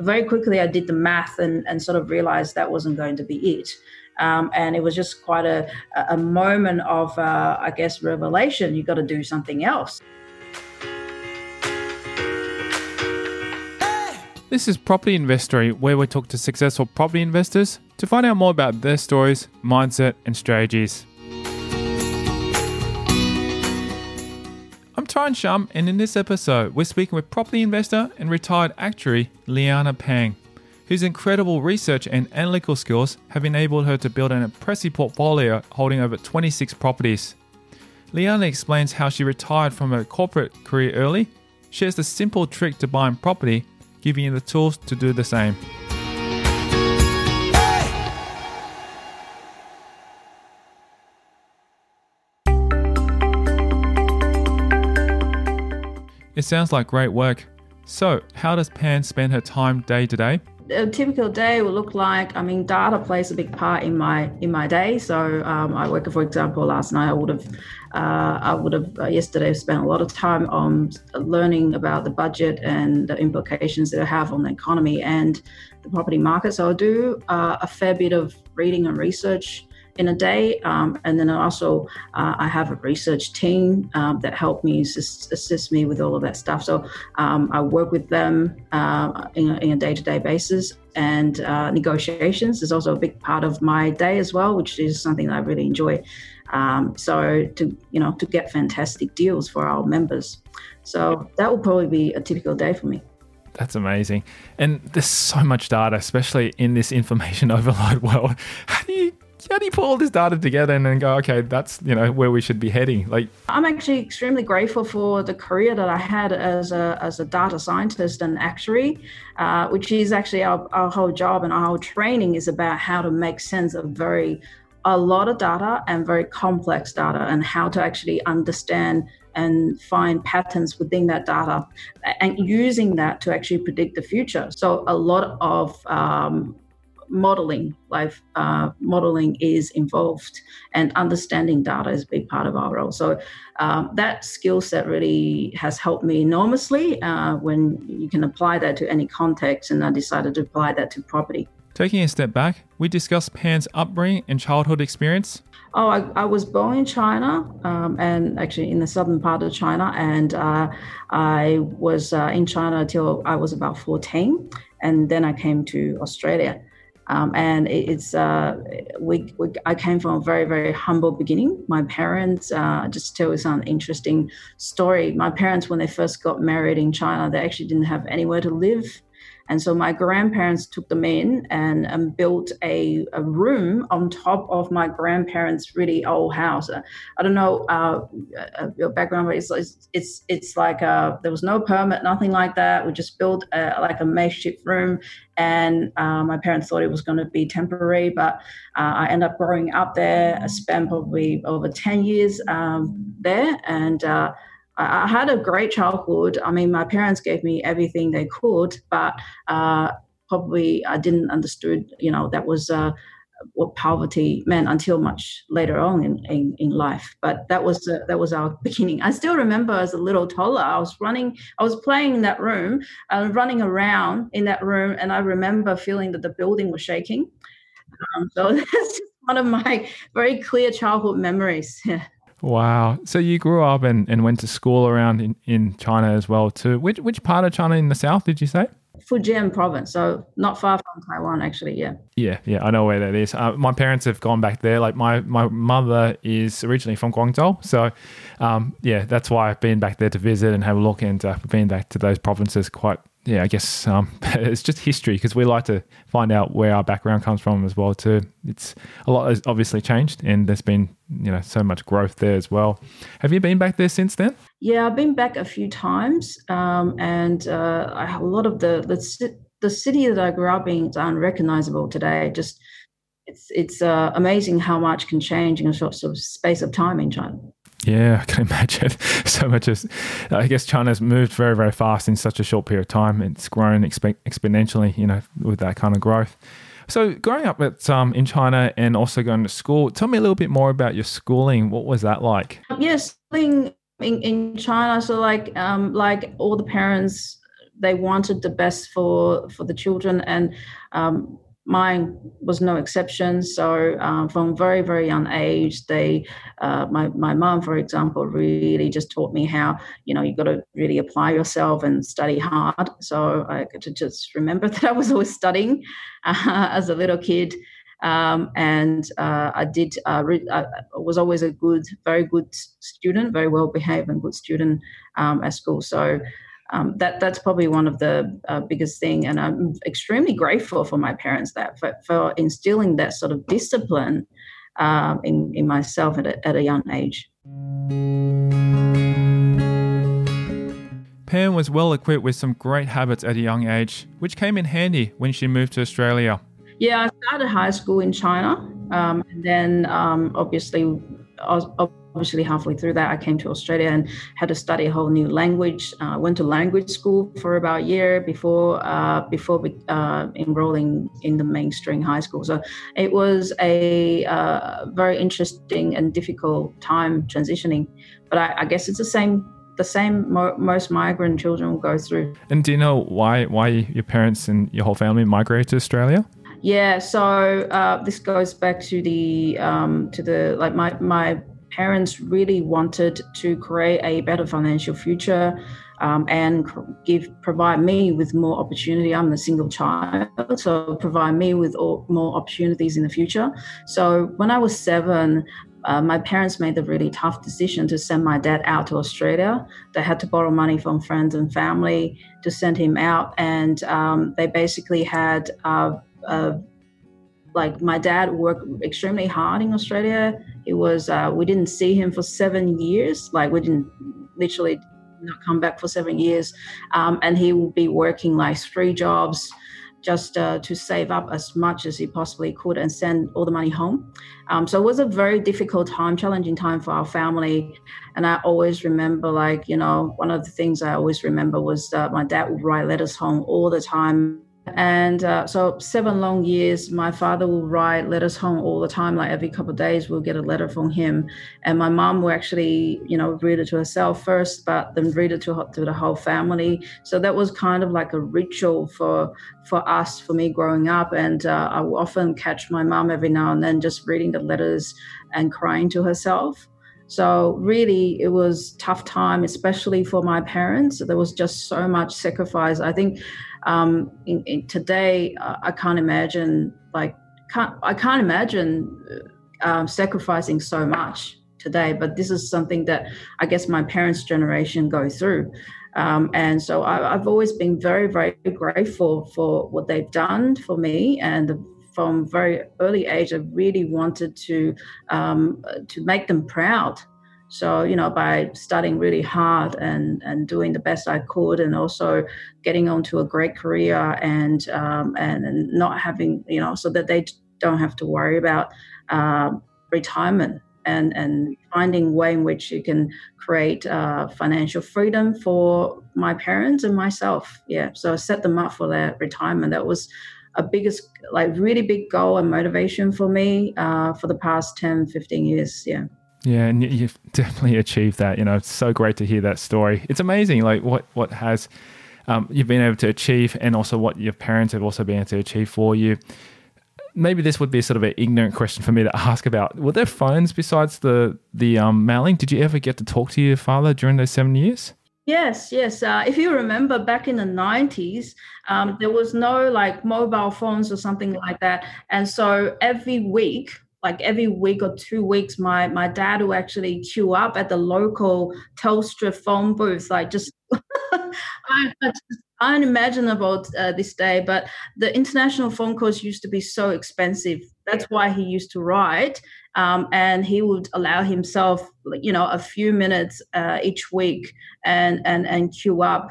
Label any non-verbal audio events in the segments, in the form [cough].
Very quickly, I did the math and, and sort of realized that wasn't going to be it. Um, and it was just quite a, a moment of, uh, I guess, revelation. You've got to do something else. This is Property Investory, where we talk to successful property investors to find out more about their stories, mindset, and strategies. I'm Shum, and in this episode, we're speaking with property investor and retired actuary Lianna Pan, whose incredible research and analytical skills have enabled her to build an impressive portfolio holding over 26 properties. Lianna explains how she retired from her corporate career early, shares the simple trick to buying property, giving you the tools to do the same. It sounds like great work. So, how does Pan spend her time day to day? a typical day will look like i mean data plays a big part in my in my day so um, i work for example last night i would have uh, i would have uh, yesterday spent a lot of time on learning about the budget and the implications that it have on the economy and the property market so i do uh, a fair bit of reading and research in a day. Um, and then also, uh, I have a research team um, that help me assist, assist, me with all of that stuff. So um, I work with them uh, in a day to day basis. And uh, negotiations is also a big part of my day as well, which is something I really enjoy. Um, so to you know to get fantastic deals for our members. So that will probably be a typical day for me. That's amazing. And there's so much data, especially in this information [laughs] overload world. How do you how do you put all this data together and then go, okay, that's you know where we should be heading? Like, I'm actually extremely grateful for the career that I had as a as a data scientist and actuary, uh, which is actually our, our whole job and our whole training is about how to make sense of very a lot of data and very complex data and how to actually understand and find patterns within that data and using that to actually predict the future. So a lot of um, modeling, life uh, modeling is involved, and understanding data is a big part of our role. So um, that skill set really has helped me enormously uh, when you can apply that to any context, and I decided to apply that to property. Taking a step back, we discussed Pan's upbringing and childhood experience. Oh, I, I was born in China, um, and actually in the southern part of China, and uh, I was uh, in China until I was about 14, and then I came to Australia. Um, and it's uh, we, we, I came from a very very humble beginning. My parents uh, just tell you some interesting story. My parents when they first got married in China, they actually didn't have anywhere to live. And so my grandparents took them in and, and built a, a room on top of my grandparents' really old house. Uh, I don't know uh, uh, your background, but it's it's it's, like uh, there was no permit, nothing like that. We just built a, like a makeshift room, and uh, my parents thought it was going to be temporary, but uh, I ended up growing up there. I spent probably over ten years um, there, and I, had a great childhood. I mean, my parents gave me everything they could, but uh, probably I didn't understood, you know, that was uh, what poverty meant until much later on in, in, in life. But that was uh, that was our [laughs] beginning. I still remember as a little toddler, I was running, I was playing in that room, uh, running around in that room, and I remember feeling that the building was shaking. Um, so [laughs] that's just one of my very clear childhood memories. [laughs] Wow. So you grew up and, and went to school around in, in China as well too. Which which part of China in the south did you say? Fujian province, so not far from Taiwan, actually. Yeah. Yeah, yeah, I know where that is. Uh, my parents have gone back there. Like my my mother is originally from Guangzhou, so um, yeah, that's why I've been back there to visit and have a look, and uh, been back to those provinces quite yeah, I guess um, [laughs] it's just history because we like to find out where our background comes from as well. Too, it's a lot has obviously changed, and there's been you know so much growth there as well. Have you been back there since then? Yeah, I've been back a few times, um, and uh, a lot of the the the city that I grew up in is unrecognizable today. Just it's it's uh, amazing how much can change in a short sort of space of time in China. Yeah, I can [laughs] imagine so much as I guess China's moved very, very fast in such a short period of time. It's grown exp- exponentially, you know, with that kind of growth. So, growing up at um, in China and also going to school, tell me a little bit more about your schooling. What was that like? Yes, schooling in, in China. So, like, um, like all the parents, they wanted the best for for the children, and um, mine was no exception. So uh, from very very young age, they uh, my my mom, for example, really just taught me how you know you've got to really apply yourself and study hard. So I could just remember [laughs] that I was always studying uh, as a little kid. Um, and uh, I did. Uh, re- I was always a good, very good student, very well behaved and good student um, at school. So um, that that's probably one of the uh, biggest thing and i'm extremely grateful for my parents that for, for instilling that sort of discipline um, in, in myself at a, at a young age Pan was well equipped with some great habits at a young age, which came in handy when she moved to Australia. Yeah, I started high school in China, um, and then um, obviously I was obviously halfway through that i came to australia and had to study a whole new language. I uh, went to language school for about a year before uh, before uh, enrolling in the mainstream high school. So it was a uh, very interesting and difficult time transitioning but I, I guess it's the same the same mo- most migrant children will go through. And do you know why why your parents and your whole family migrated to australia? Yeah so uh, this goes back to the um, to the like my my parents really wanted to create a better financial future um, and give provide me with more opportunity. I'm the single child, so provide me with all, more opportunities in the future. So when I was seven, uh, my parents made the really tough decision to send my dad out to Australia. They had to borrow money from friends and family to send him out, and um, they basically had. Uh, uh, like my dad worked extremely hard in Australia. It was uh, we didn't see him for seven years. Like we didn't literally not come back for seven years, um, and he would be working like three jobs just uh, to save up as much as he possibly could and send all the money home. Um, so it was a very difficult time, challenging time for our family. And I always remember, like, you know, one of the things I always remember was that my dad would write letters home all the time and uh, so seven long years, my father will write letters home all the time. Like every couple of days, we'll get a letter from him. And my mom will actually, you know, read it to herself first, but then read it to, to the whole family. So that was kind of like a ritual for for us, for me growing up. And uh, I will often catch my mom every now and then just reading the letters and crying to herself. So really, it was tough time, especially for my parents. There was just so much sacrifice. I think um, in, in today, uh, I can't imagine like can't, I can't imagine uh, um, sacrificing so much today. But this is something that I guess my parents' generation go through. Um, and so I, have always been very, very grateful for what they've done for me. And from very early age, I really wanted to um, to make them proud so, you know, by studying really hard and, and doing the best I could, and also getting onto a great career and, um, and, and not having, you know, so that they don't have to worry about uh, retirement and, and finding way in which you can create uh, financial freedom for my parents and myself. Yeah. So I set them up for their retirement. That was a biggest, like really big goal and motivation for me uh, for the past 10, 15 years. Yeah. Yeah, and you've [laughs] definitely achieved that. You know, it's so great to hear that story. It's amazing, like what what has um, you've been able to achieve, and also what your parents have also been able to achieve for you. Maybe this would be sort of an ignorant question for me to [laughs] ask about. Were there phones besides the the um, mailing? Did you ever get to talk to your father during those seven years? Yes, yes. Uh, if you remember back in the 90s, um, there was no like mobile phones or something like that. And so every week, like every week or two weeks, my my dad will actually queue up at the local Telstra phone booth, like just [laughs] I, unimaginable uh, this day. But the international phone calls used to be so expensive. That's why he used to write, um, and he would allow himself, you know, a few minutes uh, each week and and and queue up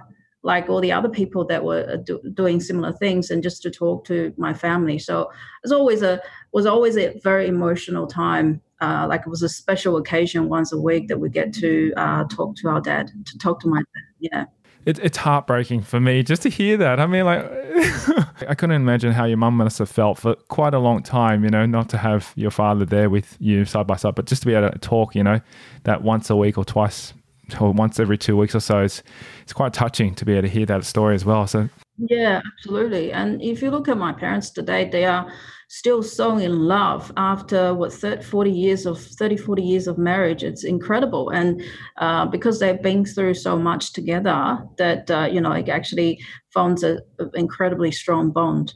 like all the other people that were uh, do, doing similar things and just to talk to my family. So it was always a was always a very emotional time. Uh, like it was a special occasion once a week that we get to uh, talk to our dad to talk to my dad yeah. It, it's heartbreaking for me just to hear that. I mean, like, [laughs] I couldn't imagine how your mum must have felt for quite a long time, you know, not to have your father there with you side by side, but just to be able to talk, you know, that once a week or twice or once every two weeks or so. It's it's quite touching to be able to hear that story as well. So yeah, absolutely. And if you look at my parents today, they are still so in love after what 30, 40 years of 30 40 years of marriage it's incredible and uh, because they've been through so much together that uh, you know it actually forms an incredibly strong bond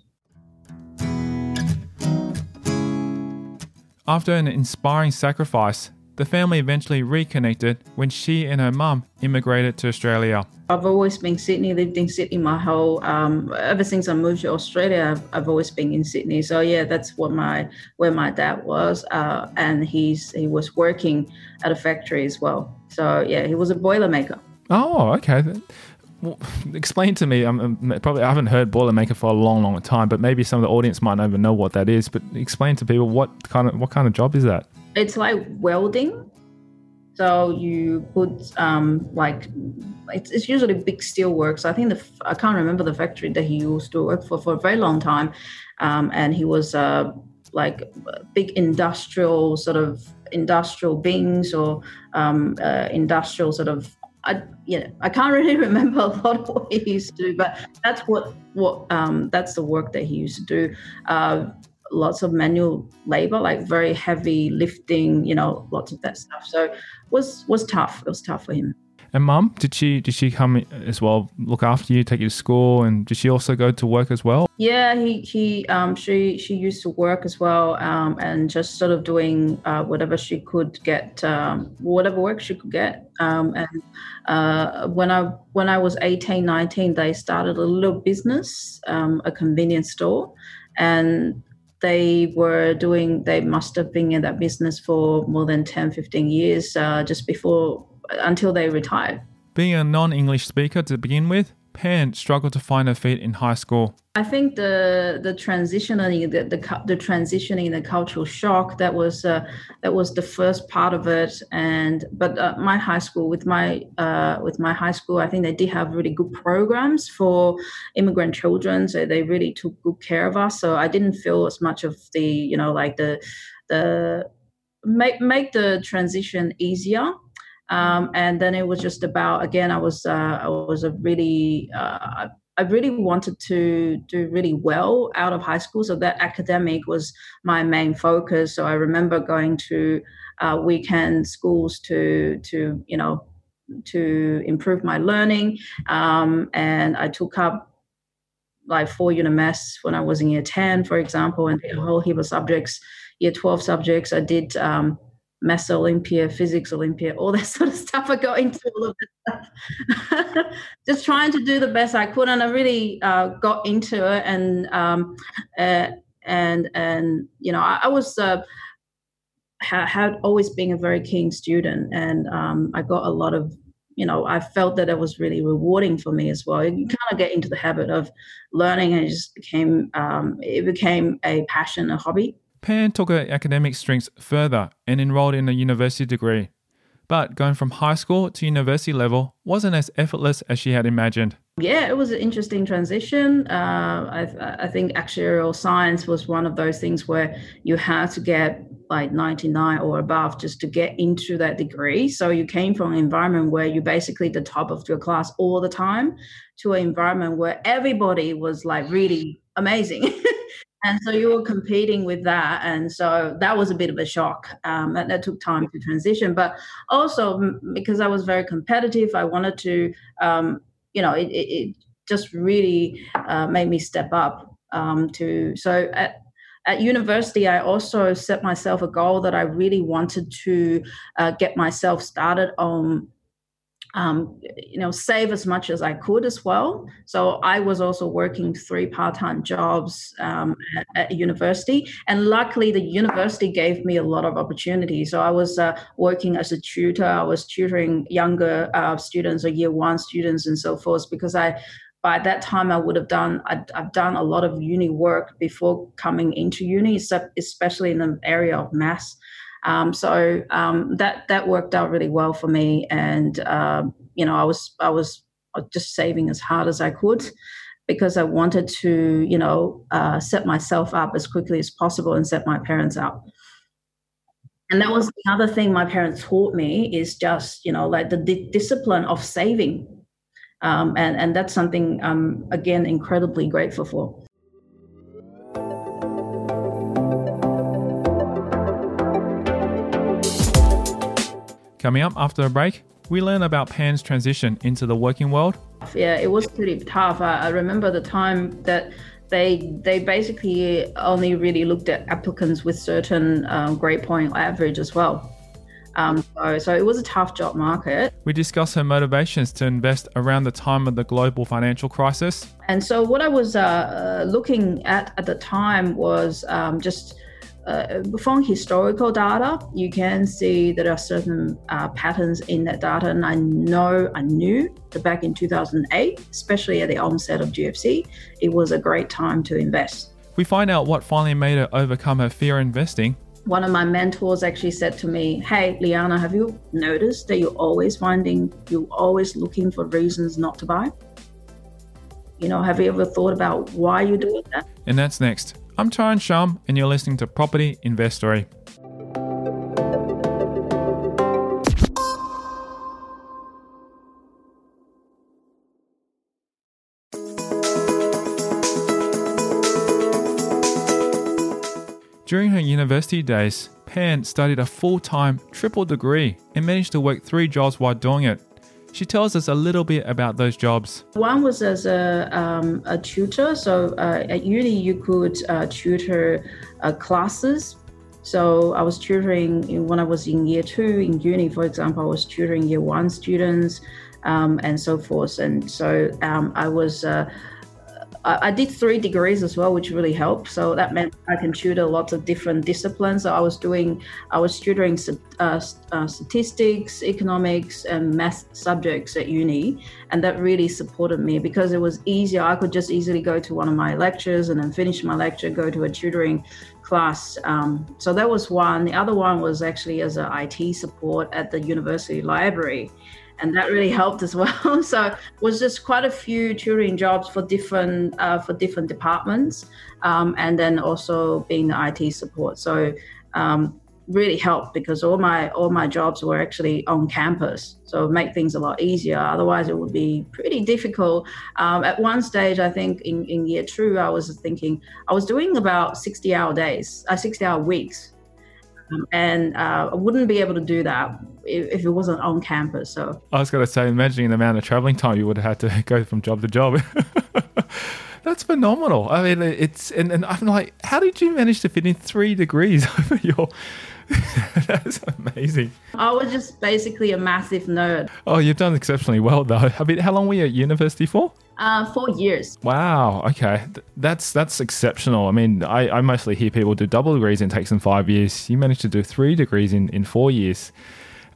after an inspiring sacrifice the family eventually reconnected when she and her mum immigrated to Australia. I've always been Sydney, lived in Sydney my whole um, ever since I moved to Australia. I've, I've, always been in Sydney, so yeah, that's what my where my dad was, uh, and he's he was working at a factory as well. So yeah, he was a boilermaker. Oh, okay. Well, explain to me. I'm, probably I haven't heard Boilermaker for a long, long time, but maybe some of the audience might not even know what that is. But explain to people what kind of what kind of job is that? it's like welding. So you put um, like it's, it's usually big steel works. I think the I can't remember the factory that he used to work for for a very long time, um, and he was uh, like big industrial sort of industrial beings or um, uh, industrial sort of I you know I can't really [laughs] remember a lot of what he used to do, but that's what what um, that's the work that he used to do. Uh, lots of manual labor, like very heavy lifting, you know, lots of that stuff. So was was tough. It was tough for him. And mum, did she did she come as well, look after you, take you to school, and did she also go to work as well? Yeah, he he um she she used to work as well, um and just sort of doing uh, whatever she could get, um, whatever work she could get. Um, and uh, when I when I was 18, 19, they started a little business, um, a convenience store, and they were doing they must have been in that business for more than 10 15 years uh, just before until they retired being a non-english speaker to begin with Pan struggled to find her feet in high school. I think the the transitioning the the, the transitioning the cultural shock that was uh, that was the first part of it. And but uh, my high school with my uh, with my high school I think they did have really good programs for immigrant children. So they really took good care of us. So I didn't feel as much of the you know like the the make make the transition easier um, and then it was just about again, I was uh, I was a really uh, I really wanted to do really well out of high school, so that academic was my main focus. So I remember going to uh, weekend schools to to you know to improve my learning, um, and I took up like four UNMS when I was in year ten, for example, and a whole heap of subjects. Year twelve subjects, I did. Um, maths Olympia, physics Olympia, all that [laughs] sort of stuff. I got into all of this stuff, [laughs] just trying to do the best I could, and I really uh, got into it. And um, uh, and and you know, I, I was uh, ha- had always been a very keen student, and um, I got a lot of. You know, I felt that it was really rewarding for me as well. You kind of get into the habit of learning, and it just became um, it became a passion, a hobby. Pan took her academic strengths further and enrolled in a university degree. But going from high school to university level wasn't as effortless as she had imagined. Yeah, it was an interesting transition. Uh, I, I, think actuarial science was one of those things where you had to get like 99 or above just to get into that degree. So you came from an environment where you're basically the top of your class all the time to an environment where everybody was like really amazing. [laughs] and so you were competing with that and so that was a bit of a shock um, that, that, took time to transition. But also because i was very competitive i wanted to um, you know it, it, it just really uh, made me step up um, to so at, at university i also set myself a goal that i really wanted to uh, get myself started on um, you know, save as much as I could as well. So I was also working three part-time jobs um, at, at, university, and luckily the university gave me a lot of opportunities. So I was uh, working as a tutor. I was tutoring younger uh, students or year one students and so forth because I. By that time, I would have done. i have done a lot of uni work before coming into uni, especially in the area of maths. Um, so um, that that worked out really well for me, and uh, you know I was I was just saving as hard as I could because I wanted to you know uh, set myself up as quickly as possible and set my parents up. And that was another thing my parents taught me is just you know like the di- discipline of saving, um, and and that's something I'm again incredibly grateful for. Coming up after a break, we learn about Pan's transition into the working world. Yeah, it was pretty tough. I, I remember the time that they they basically only really looked at applicants with certain um, grade point average as well. Um, so, so it was a tough job market. We discuss her motivations to invest around the time of the global financial crisis. And so, what I was uh, uh looking at at the time was um, just uh, from historical data, you can see that there are certain uh, patterns in that data. And I know, I knew that back in 2008, especially at the onset of GFC, it was a great time to invest. We find out what finally made her overcome her fear investing. One of my mentors actually said to me, Hey, Lianna, have you noticed that you're always finding, you're always looking for reasons not to buy? You know, have you ever thought about why you're doing that? And that's next. I'm Tyrone Shum, and you're listening to Property Investory. During her university days, Pan studied a full time triple degree and managed to work three jobs while doing it. She tells us a little bit about those jobs. One was as a, um, a tutor. So uh, at uni, you could uh, tutor uh, classes. So I was tutoring when I was in year two in uni, for example, I was tutoring year one students um, and so forth. And so um, I was I did three degrees as well, which really helped. So that meant I can tutor lots of different disciplines. So I was doing, I was tutoring uh, uh, statistics, economics, and math subjects at uni, and that really supported me because it was easier. I could just easily go to one of my lectures and then finish my lecture, go to a tutoring class. Um, so that was one. The other one was actually as an IT support at the university library and that really helped as well. [laughs] so it was just quite a few tutoring jobs for different uh, for different departments, um, and then also being the IT support. So um, really helped because all my all my jobs were actually on campus, so make things a lot easier. Otherwise, it would be pretty difficult. Um, at one stage, I think in, in year two, I was thinking I was doing about sixty hour days, uh, sixty hour weeks um, and uh, I wouldn't be able to do that if, if, it wasn't on campus. So I was going to say, imagining the amount of traveling time you would have had to [laughs] go from job to job. [laughs] That's phenomenal. I mean, it's and, and I'm like, how did you manage to fit in three degrees [laughs] over your? That's amazing. I was just basically a massive nerd. Oh, you've done exceptionally well, though. I mean, how long were you at university for? Uh, four years. Wow. Okay, that's that's exceptional. I mean, I, I mostly hear people do double degrees and it takes them five years. You managed to do three degrees in, in four years.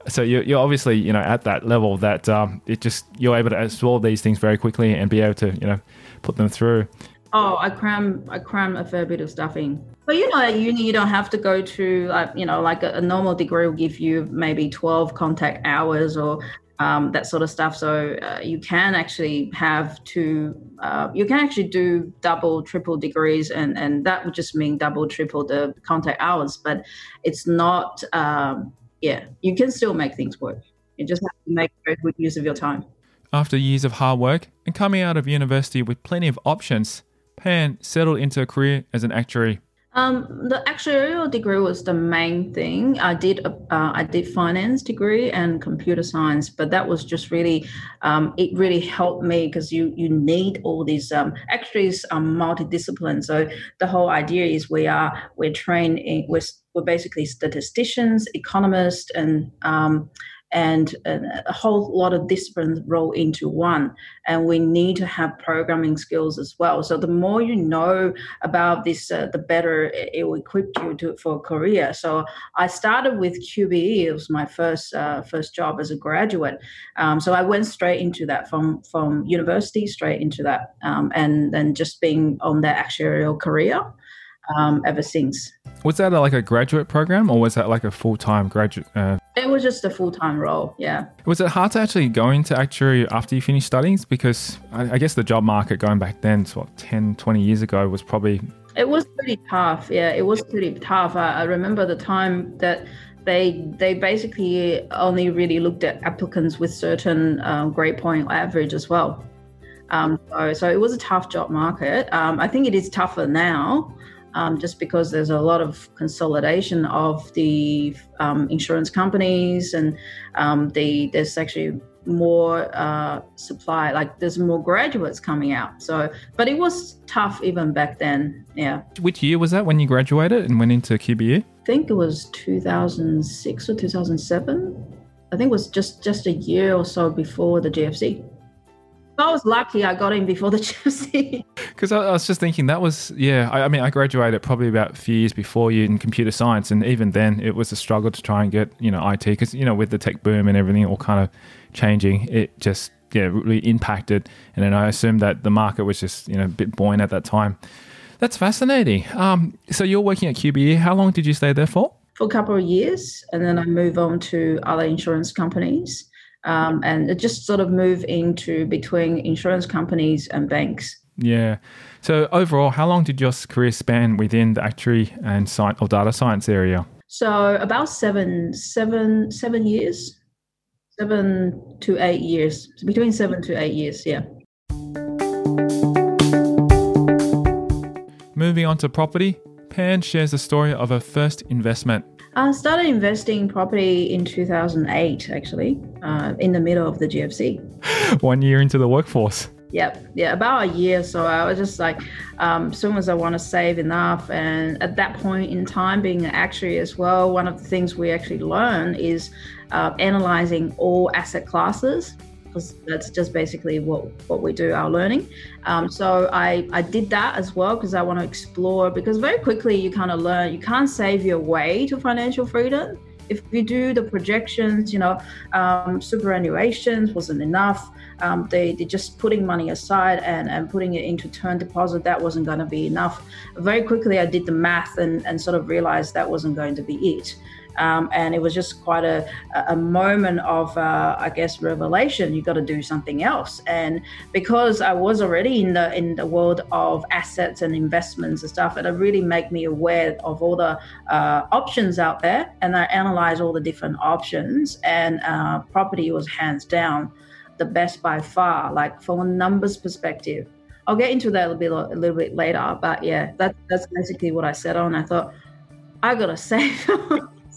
So you're, you're obviously you know at that level that um, it just you're able to absorb these things very quickly and be able to you know put them through. Oh, I cram I cram a fair bit of stuff in. But you know, at uni you don't have to go to like you know like a, a normal degree will give you maybe twelve contact hours or um, that sort of stuff. So uh, you can actually have two, uh, you can actually do double, triple degrees, and, and that would just mean double, triple the contact hours. But it's not, um, yeah, you can still make things work. You just have to make very good use of your time. After years of hard work and coming out of university with plenty of options, Pan settled into a career as an actuary. Um, the actuarial degree was the main thing. I did uh, I did finance degree and computer science, but that was just really um, it really helped me because you you need all these um, actuaries are multidiscipline. So the whole idea is we are we're trained in, we're, we're basically statisticians, economists, and um, and a whole lot of disciplines roll into one. And we need to have programming skills as well. So the more you know about this, uh, the better it will equip you to for a career. So I started with QBE. It was my first uh, first job as a graduate. Um, so I went straight into that from from university straight into that, um, and then just being on that actuarial career um, ever since. Was that a, like a graduate program or was that like a full time graduate? Uh... Was just a full time role, yeah. Was it hard to actually go into actuary after you finished studies? Because I, I guess the job market going back then, so what, 10, 20 years ago, was probably. It was pretty tough, yeah. It was pretty tough. I, I remember the time that they they basically only really looked at applicants with certain um, grade point average as well. Um, so, so it was a tough job market. Um, I think it is tougher now um, just because there's a lot of consolidation of the um, insurance companies and um, the, there's actually more uh, supply like there's more graduates coming out. So but it was tough even back then. Yeah. Which year was that when you graduated and went into qbe i think it was 2006 or 2007 i think it was just just a year or so before the gfc I was lucky I got in before the [laughs] GFC. Because I, I, was just thinking that was, yeah, I, I, mean, I graduated probably about a few years before you in computer science. And even then, it was a struggle to try and get, you know, IT. Because, you know, with the tech boom and everything all kind of changing, it just, yeah, really impacted. And then I assumed that the market was just, you know, a bit buoyant at that time. That's fascinating. Um, so you're working at QBE. How long did you stay there for? For a couple of years. And then I move on to other insurance companies um, and just sort of move into between insurance companies and banks. Yeah. So overall, how long did your career span within the actuary and science or data science area? So about seven, seven, seven years, seven to eight years, between seven to eight years. Yeah. Moving on to property, Pan shares the story of her first investment. I started investing in property in 2008, actually, uh, in the middle of the GFC. One year into the workforce. Yep, yeah, about a year. So I was just like, um, as soon as I want to save enough, and at that point in time, being an actuary as well, one of the things we actually learn is uh, analyzing all asset classes because that's just basically what, what we do, our learning. Um, so I, I did that as well because I want to explore, because very quickly you kind of learn you can't save your way to financial freedom. If we do the projections, you know, um, superannuations wasn't enough. Um, they, they're just putting money aside and, and putting it into term deposit. That wasn't going to be enough. Very quickly, I did the math and, and sort of realized that wasn't going to be it. Um, and it was just quite a, a moment of, uh, I guess, revelation. You got to do something else. And because I was already in the in the world of assets and investments and stuff, it really made me aware of all the uh, options out there. And I analyzed all the different options, and uh, property was hands down the best by far. Like from a numbers perspective, I'll get into that a little bit a little bit later. But yeah, that, that's basically what I said on. I thought I gotta [laughs] save.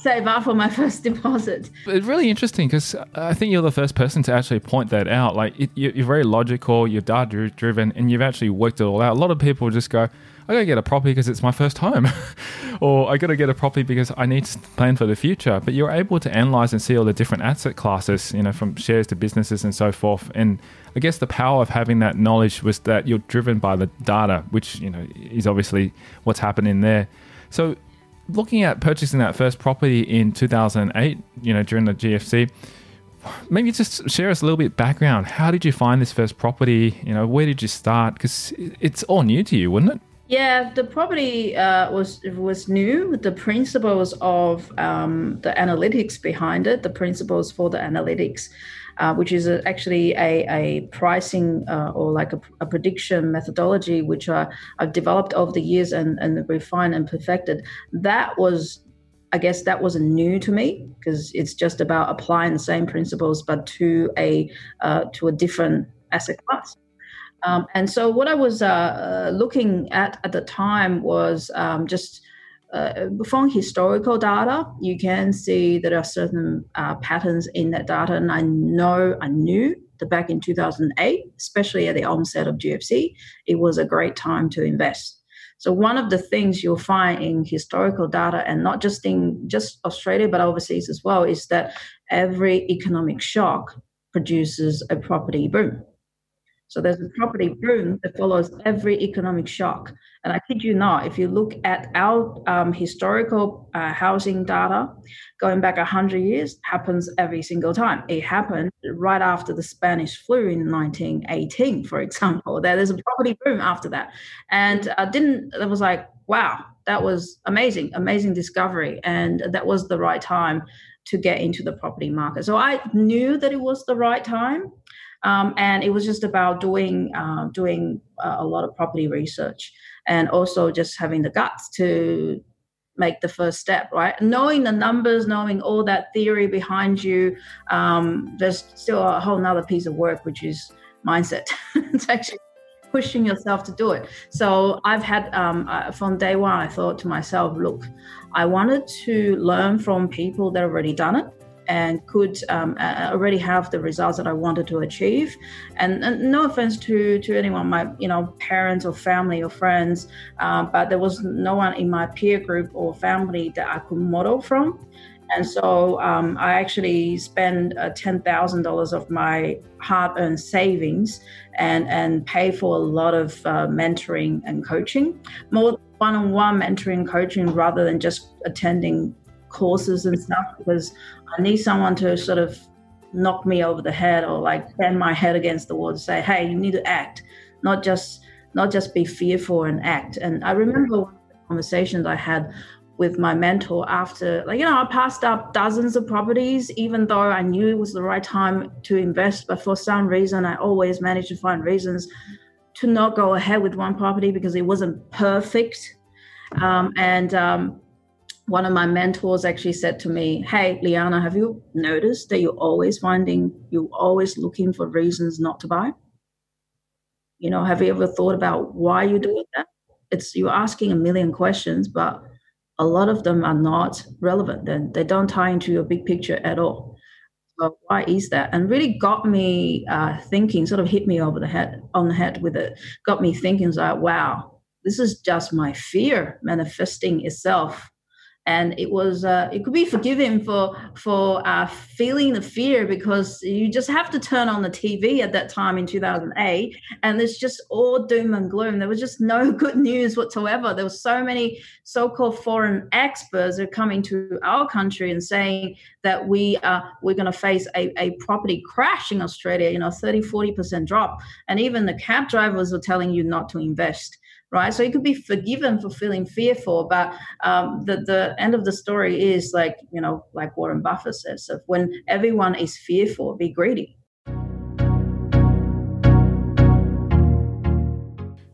Save up for my [laughs] first deposit. It's really interesting because I think you're the first person to actually point that out. Like it, you're very logical, you're data driven, and you've actually worked it all out. A lot of people just go, "I gotta get a property because it's my first home," [laughs] or "I gotta get a property because I need to plan for the future." But you're able to analyze and see all the different asset classes, you know, from shares to businesses and so forth. And I guess the power of having that knowledge was that you're driven by the data, which you know is obviously what's happening there. So looking at purchasing that first property in 2008, you know, during the GFC, maybe just share us a little bit background. How did you find this first property? You know, where did you start? Because it's all new to you, wouldn't it? Yeah, the property uh, was was new. The principles of um, the analytics behind it, the principles for the analytics, uh, which is a, actually a, a pricing uh, or like a, a, prediction methodology, which I, have developed over the years and, and refined and perfected. That was I guess that wasn't new to me because it's just about applying the same principles but to a uh, to a different asset class. Um, and so what I was uh, uh looking at at the time was um, just uh, from historical data, you can see that there are certain uh, patterns in that data. And I know, I knew that back in 2008, especially at the onset of GFC, it was a great time to invest. So one of the things you'll find in historical data, and not just in just Australia but overseas as well, is that every economic shock produces a property boom. So there's a property boom that follows every economic shock. And I kid you not, if you look at our um, historical uh, housing data going back 100 years, happens every single time. It happened right after the Spanish flu in 1918, for example. There is a property boom after that. And I didn't, it was like, wow, that was amazing, amazing discovery. And that was the right time to get into the property market. So I knew that it was the right time. Um, and it was just about doing uh, doing uh, a lot of property research and also just having the guts to make the first step right? Knowing the numbers knowing all that theory behind you um, there's still a whole nother piece of work which is mindset. [laughs] It's actually pushing yourself to do it. So i've had um, uh, from day one i thought to myself look i wanted to learn from people that already done it and could um, uh, already have the results that I wanted to achieve. And, and, no offense to to anyone, my you know parents or family or friends, um, but there was no one in my peer group or family that I could model from. And so um, I actually spent uh, ten thousand dollars of my hard-earned savings and and pay for a lot of uh, mentoring and coaching, more one-on-one mentoring coaching rather than just attending courses and stuff because I need someone to sort of knock me over the head or like bang my head against the wall to say, hey, you need to act, not just not just be fearful and act. And I remember conversations I had with my mentor after like you know I passed up dozens of properties even though I knew it was the right time to invest but for some reason I always managed to find reasons to not go ahead with one property because it wasn't perfect um, and um, one of my mentors actually said to me, Hey, Lianna, have you noticed that you're always finding, you're always looking for reasons not to buy? You know, have you ever thought about why you're doing that? It's you're asking a million questions, but a lot of them are not relevant. Then they don't tie into your big picture at all. So why is that? And really got me uh, thinking, sort of hit me over the head on the head with it. Got me thinking, like, wow, this is just my fear manifesting itself and it was uh, it could be forgiven for for uh, feeling the fear because you just have to turn on the TV at that time in 2008 and it's just all doom and gloom. There was just no [laughs] good news whatsoever. There were so many so-called foreign experts are coming to our country and saying that we are we're going to face a, a property crash in Australia you know 30 40% drop. And even the cab drivers were telling you not to invest right? So you could be forgiven for feeling fearful, but um, the the end of the story is like you know, like Warren Buffett says, of when everyone is fearful, be greedy.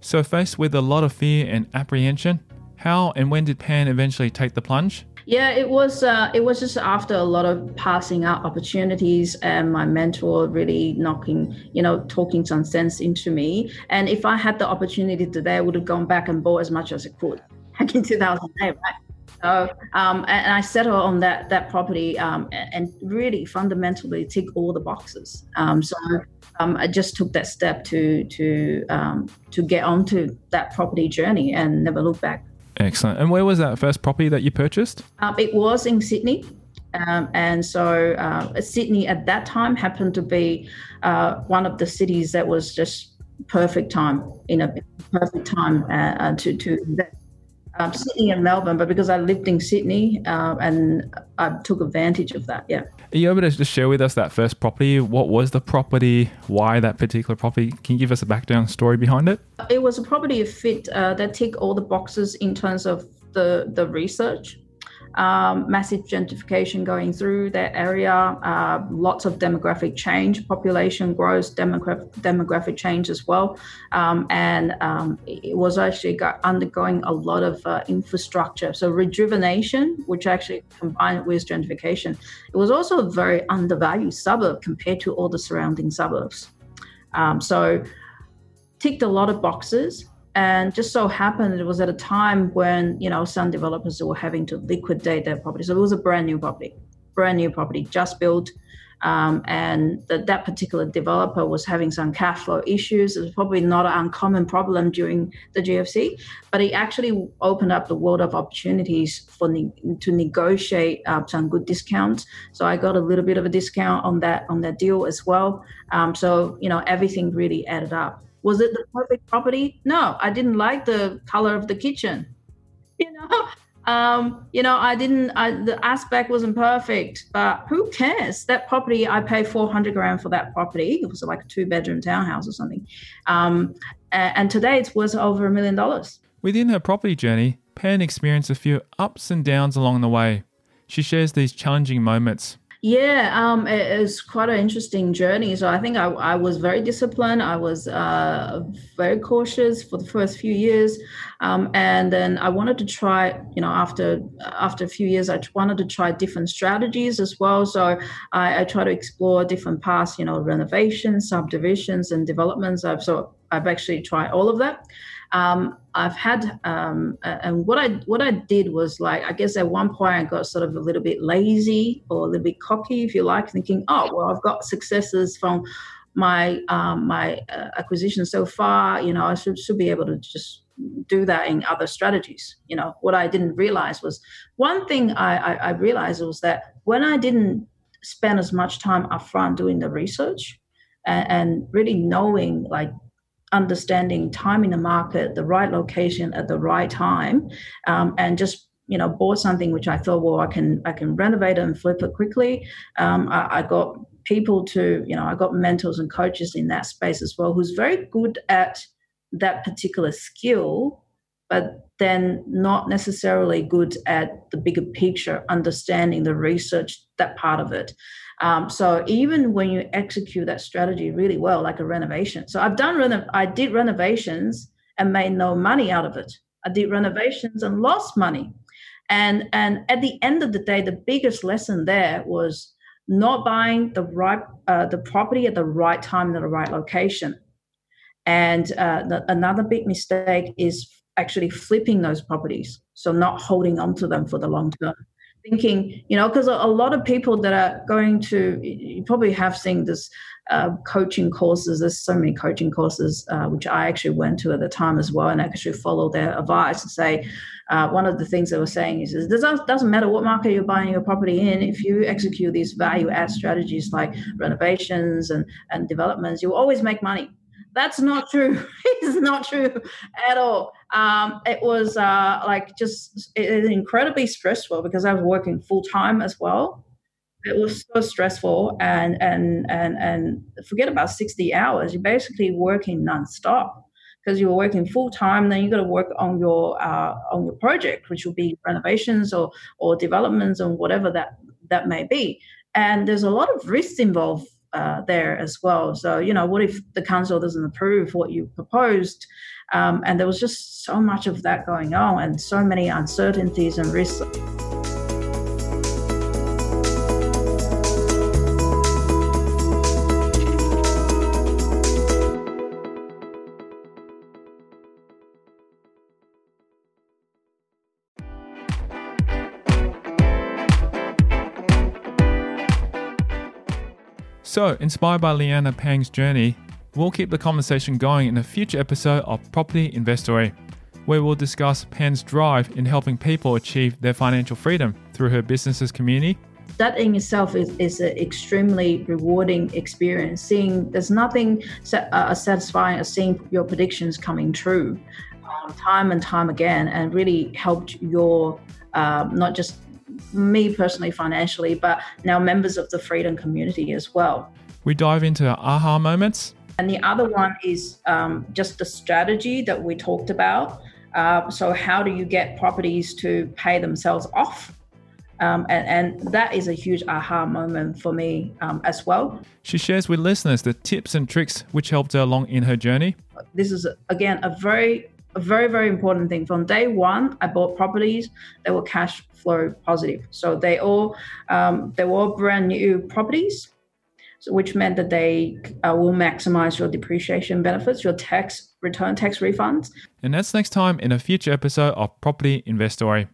So, faced with a lot of fear and apprehension, how and when did Pan eventually take the plunge? Yeah, it was. Uh, it was just after a lot of passing out opportunities, and my mentor really knocking, you know, talking some sense into me. And if I had the opportunity today, I would have gone back and bought as much as I could [laughs] back in 2008, right? So, um, and, I settled on that that property, um, and really fundamentally tick all the boxes. Um, so um, I just took that step to to um, to get onto that property journey and never look back. Excellent. And where was that first property that you purchased? Um, it was in Sydney. Um, and so uh, Sydney at that time happened to be uh, one of the cities that was just perfect time in a perfect time uh, uh to to invest um, Sydney and Melbourne, but because I lived in Sydney uh, and I took advantage of that. Yeah. Are you able to just share with us that first property? What was the property? Why that particular property? Can you give us a background story behind it? It was a property fit uh, that ticked all the boxes in terms of the the research um, massive gentrification going through that area, uh, lots of demographic change, population growth, demographic, change as well. Um, and um, it was actually undergoing a lot of uh, infrastructure. So, rejuvenation, which actually combined with gentrification, it was also a very undervalued suburb compared to all the surrounding suburbs. Um, so, ticked a lot of boxes and just so happened it was at a time when you know some developers were having to liquidate their property so it was a brand new property brand new property just built Um, and that that particular developer was having some cash flow issues. It was probably not an uncommon problem during the GFC, but it actually opened up the world of opportunities for ne- to negotiate uh, some good discounts. So I got a little bit of a discount on that on that deal as well. Um, so you know everything really added up. Was it the perfect property? No, I didn't like the color of the kitchen. [laughs] You know, um, you know, I didn't. I, the aspect wasn't perfect, but who cares? That property, I paid four hundred grand for that property. It was like a two-bedroom townhouse or something. Um, and, today it's worth over a million dollars. Within her property journey, Pan experienced a few ups and downs along the way. She shares these challenging moments. Yeah, um, it, was quite an interesting journey. So I think I, I was very disciplined. I was uh, very cautious for the first few years, um, and then I wanted to try. You know, after after a few years, I wanted to try different strategies as well. So I, I try to explore different paths. You know, renovations, subdivisions, and developments. I've so I've actually tried all of that. Um, I've had, um, and what I what I did was like, I guess at one point I got sort of a little bit lazy or a little bit cocky, if you like, thinking, oh well, I've got successes from my um, my uh, acquisition so far. You know, I should should be able to just do that in other strategies. You know, what I didn't realize was one thing I, I, I realized was that when I didn't spend as much time upfront doing the research and, and really knowing like understanding time in the market, the right location at the right time, um, and just you know bought something which I thought, well, I can I can renovate it and flip it quickly. Um, I, I, got people to you know I got mentors and coaches in that space as well, who's very good at that particular skill, but then not necessarily good at the bigger picture, understanding the research that part of it. Um, so even when you execute that strategy really well, like a renovation. So I've done reno- I did renovations and made no money out of it. I did renovations and lost money. And and at the end of the day, the biggest lesson there was not buying the right uh, the property at the right time in the right location. And uh, the, another big mistake is actually flipping those properties, so not holding on to them for the long term thinking, you know, because a, lot of people that are going to, you probably have seen this uh, coaching courses. There's so many coaching courses, uh, which I actually went to at the time as well, and I actually follow their advice and say, uh, one of the things they were saying is, it doesn't, matter what market you're buying your property in, if you execute these value add strategies like renovations and, and developments, you will always make money. That's not true. [laughs] it's not true at all. Um, it was uh, like just it, incredibly stressful because I was working full time as well. It was so stressful, and and and and forget about sixty hours. You're basically working nonstop because you're working full time. Then you got to work on your uh, on your project, which will be renovations or or developments or whatever that that may be. And there's a lot of risks involved uh, there as well. So, you know, what if the council doesn't approve what you proposed? Um, and there was just so much of that going on and so many uncertainties and risks. So, inspired by Lianna Pan's journey, we'll keep the conversation going in a future episode of Property Investory, where we'll discuss Pan's drive in helping people achieve their financial freedom through her business's community. That in itself is, is an extremely rewarding experience. Seeing there's nothing uh, satisfying as seeing your predictions coming true um, time and time again, and really helped your uh, not just me personally financially, but now members of the freedom community as well. We dive into aha moments. And the other one is um, just the strategy that we talked about. Uh, so, how do you get properties to pay themselves off? Um, and, and, that is a huge aha moment for me um, as well. She shares with listeners the tips and tricks which helped her along in her journey. This is, again, a very a very very important thing. From day one i bought properties that were cash flow positive. So they all um, they were all brand new properties so which meant that they uh, will maximize your depreciation benefits your tax return tax refunds. And that's next time in a future episode of property investory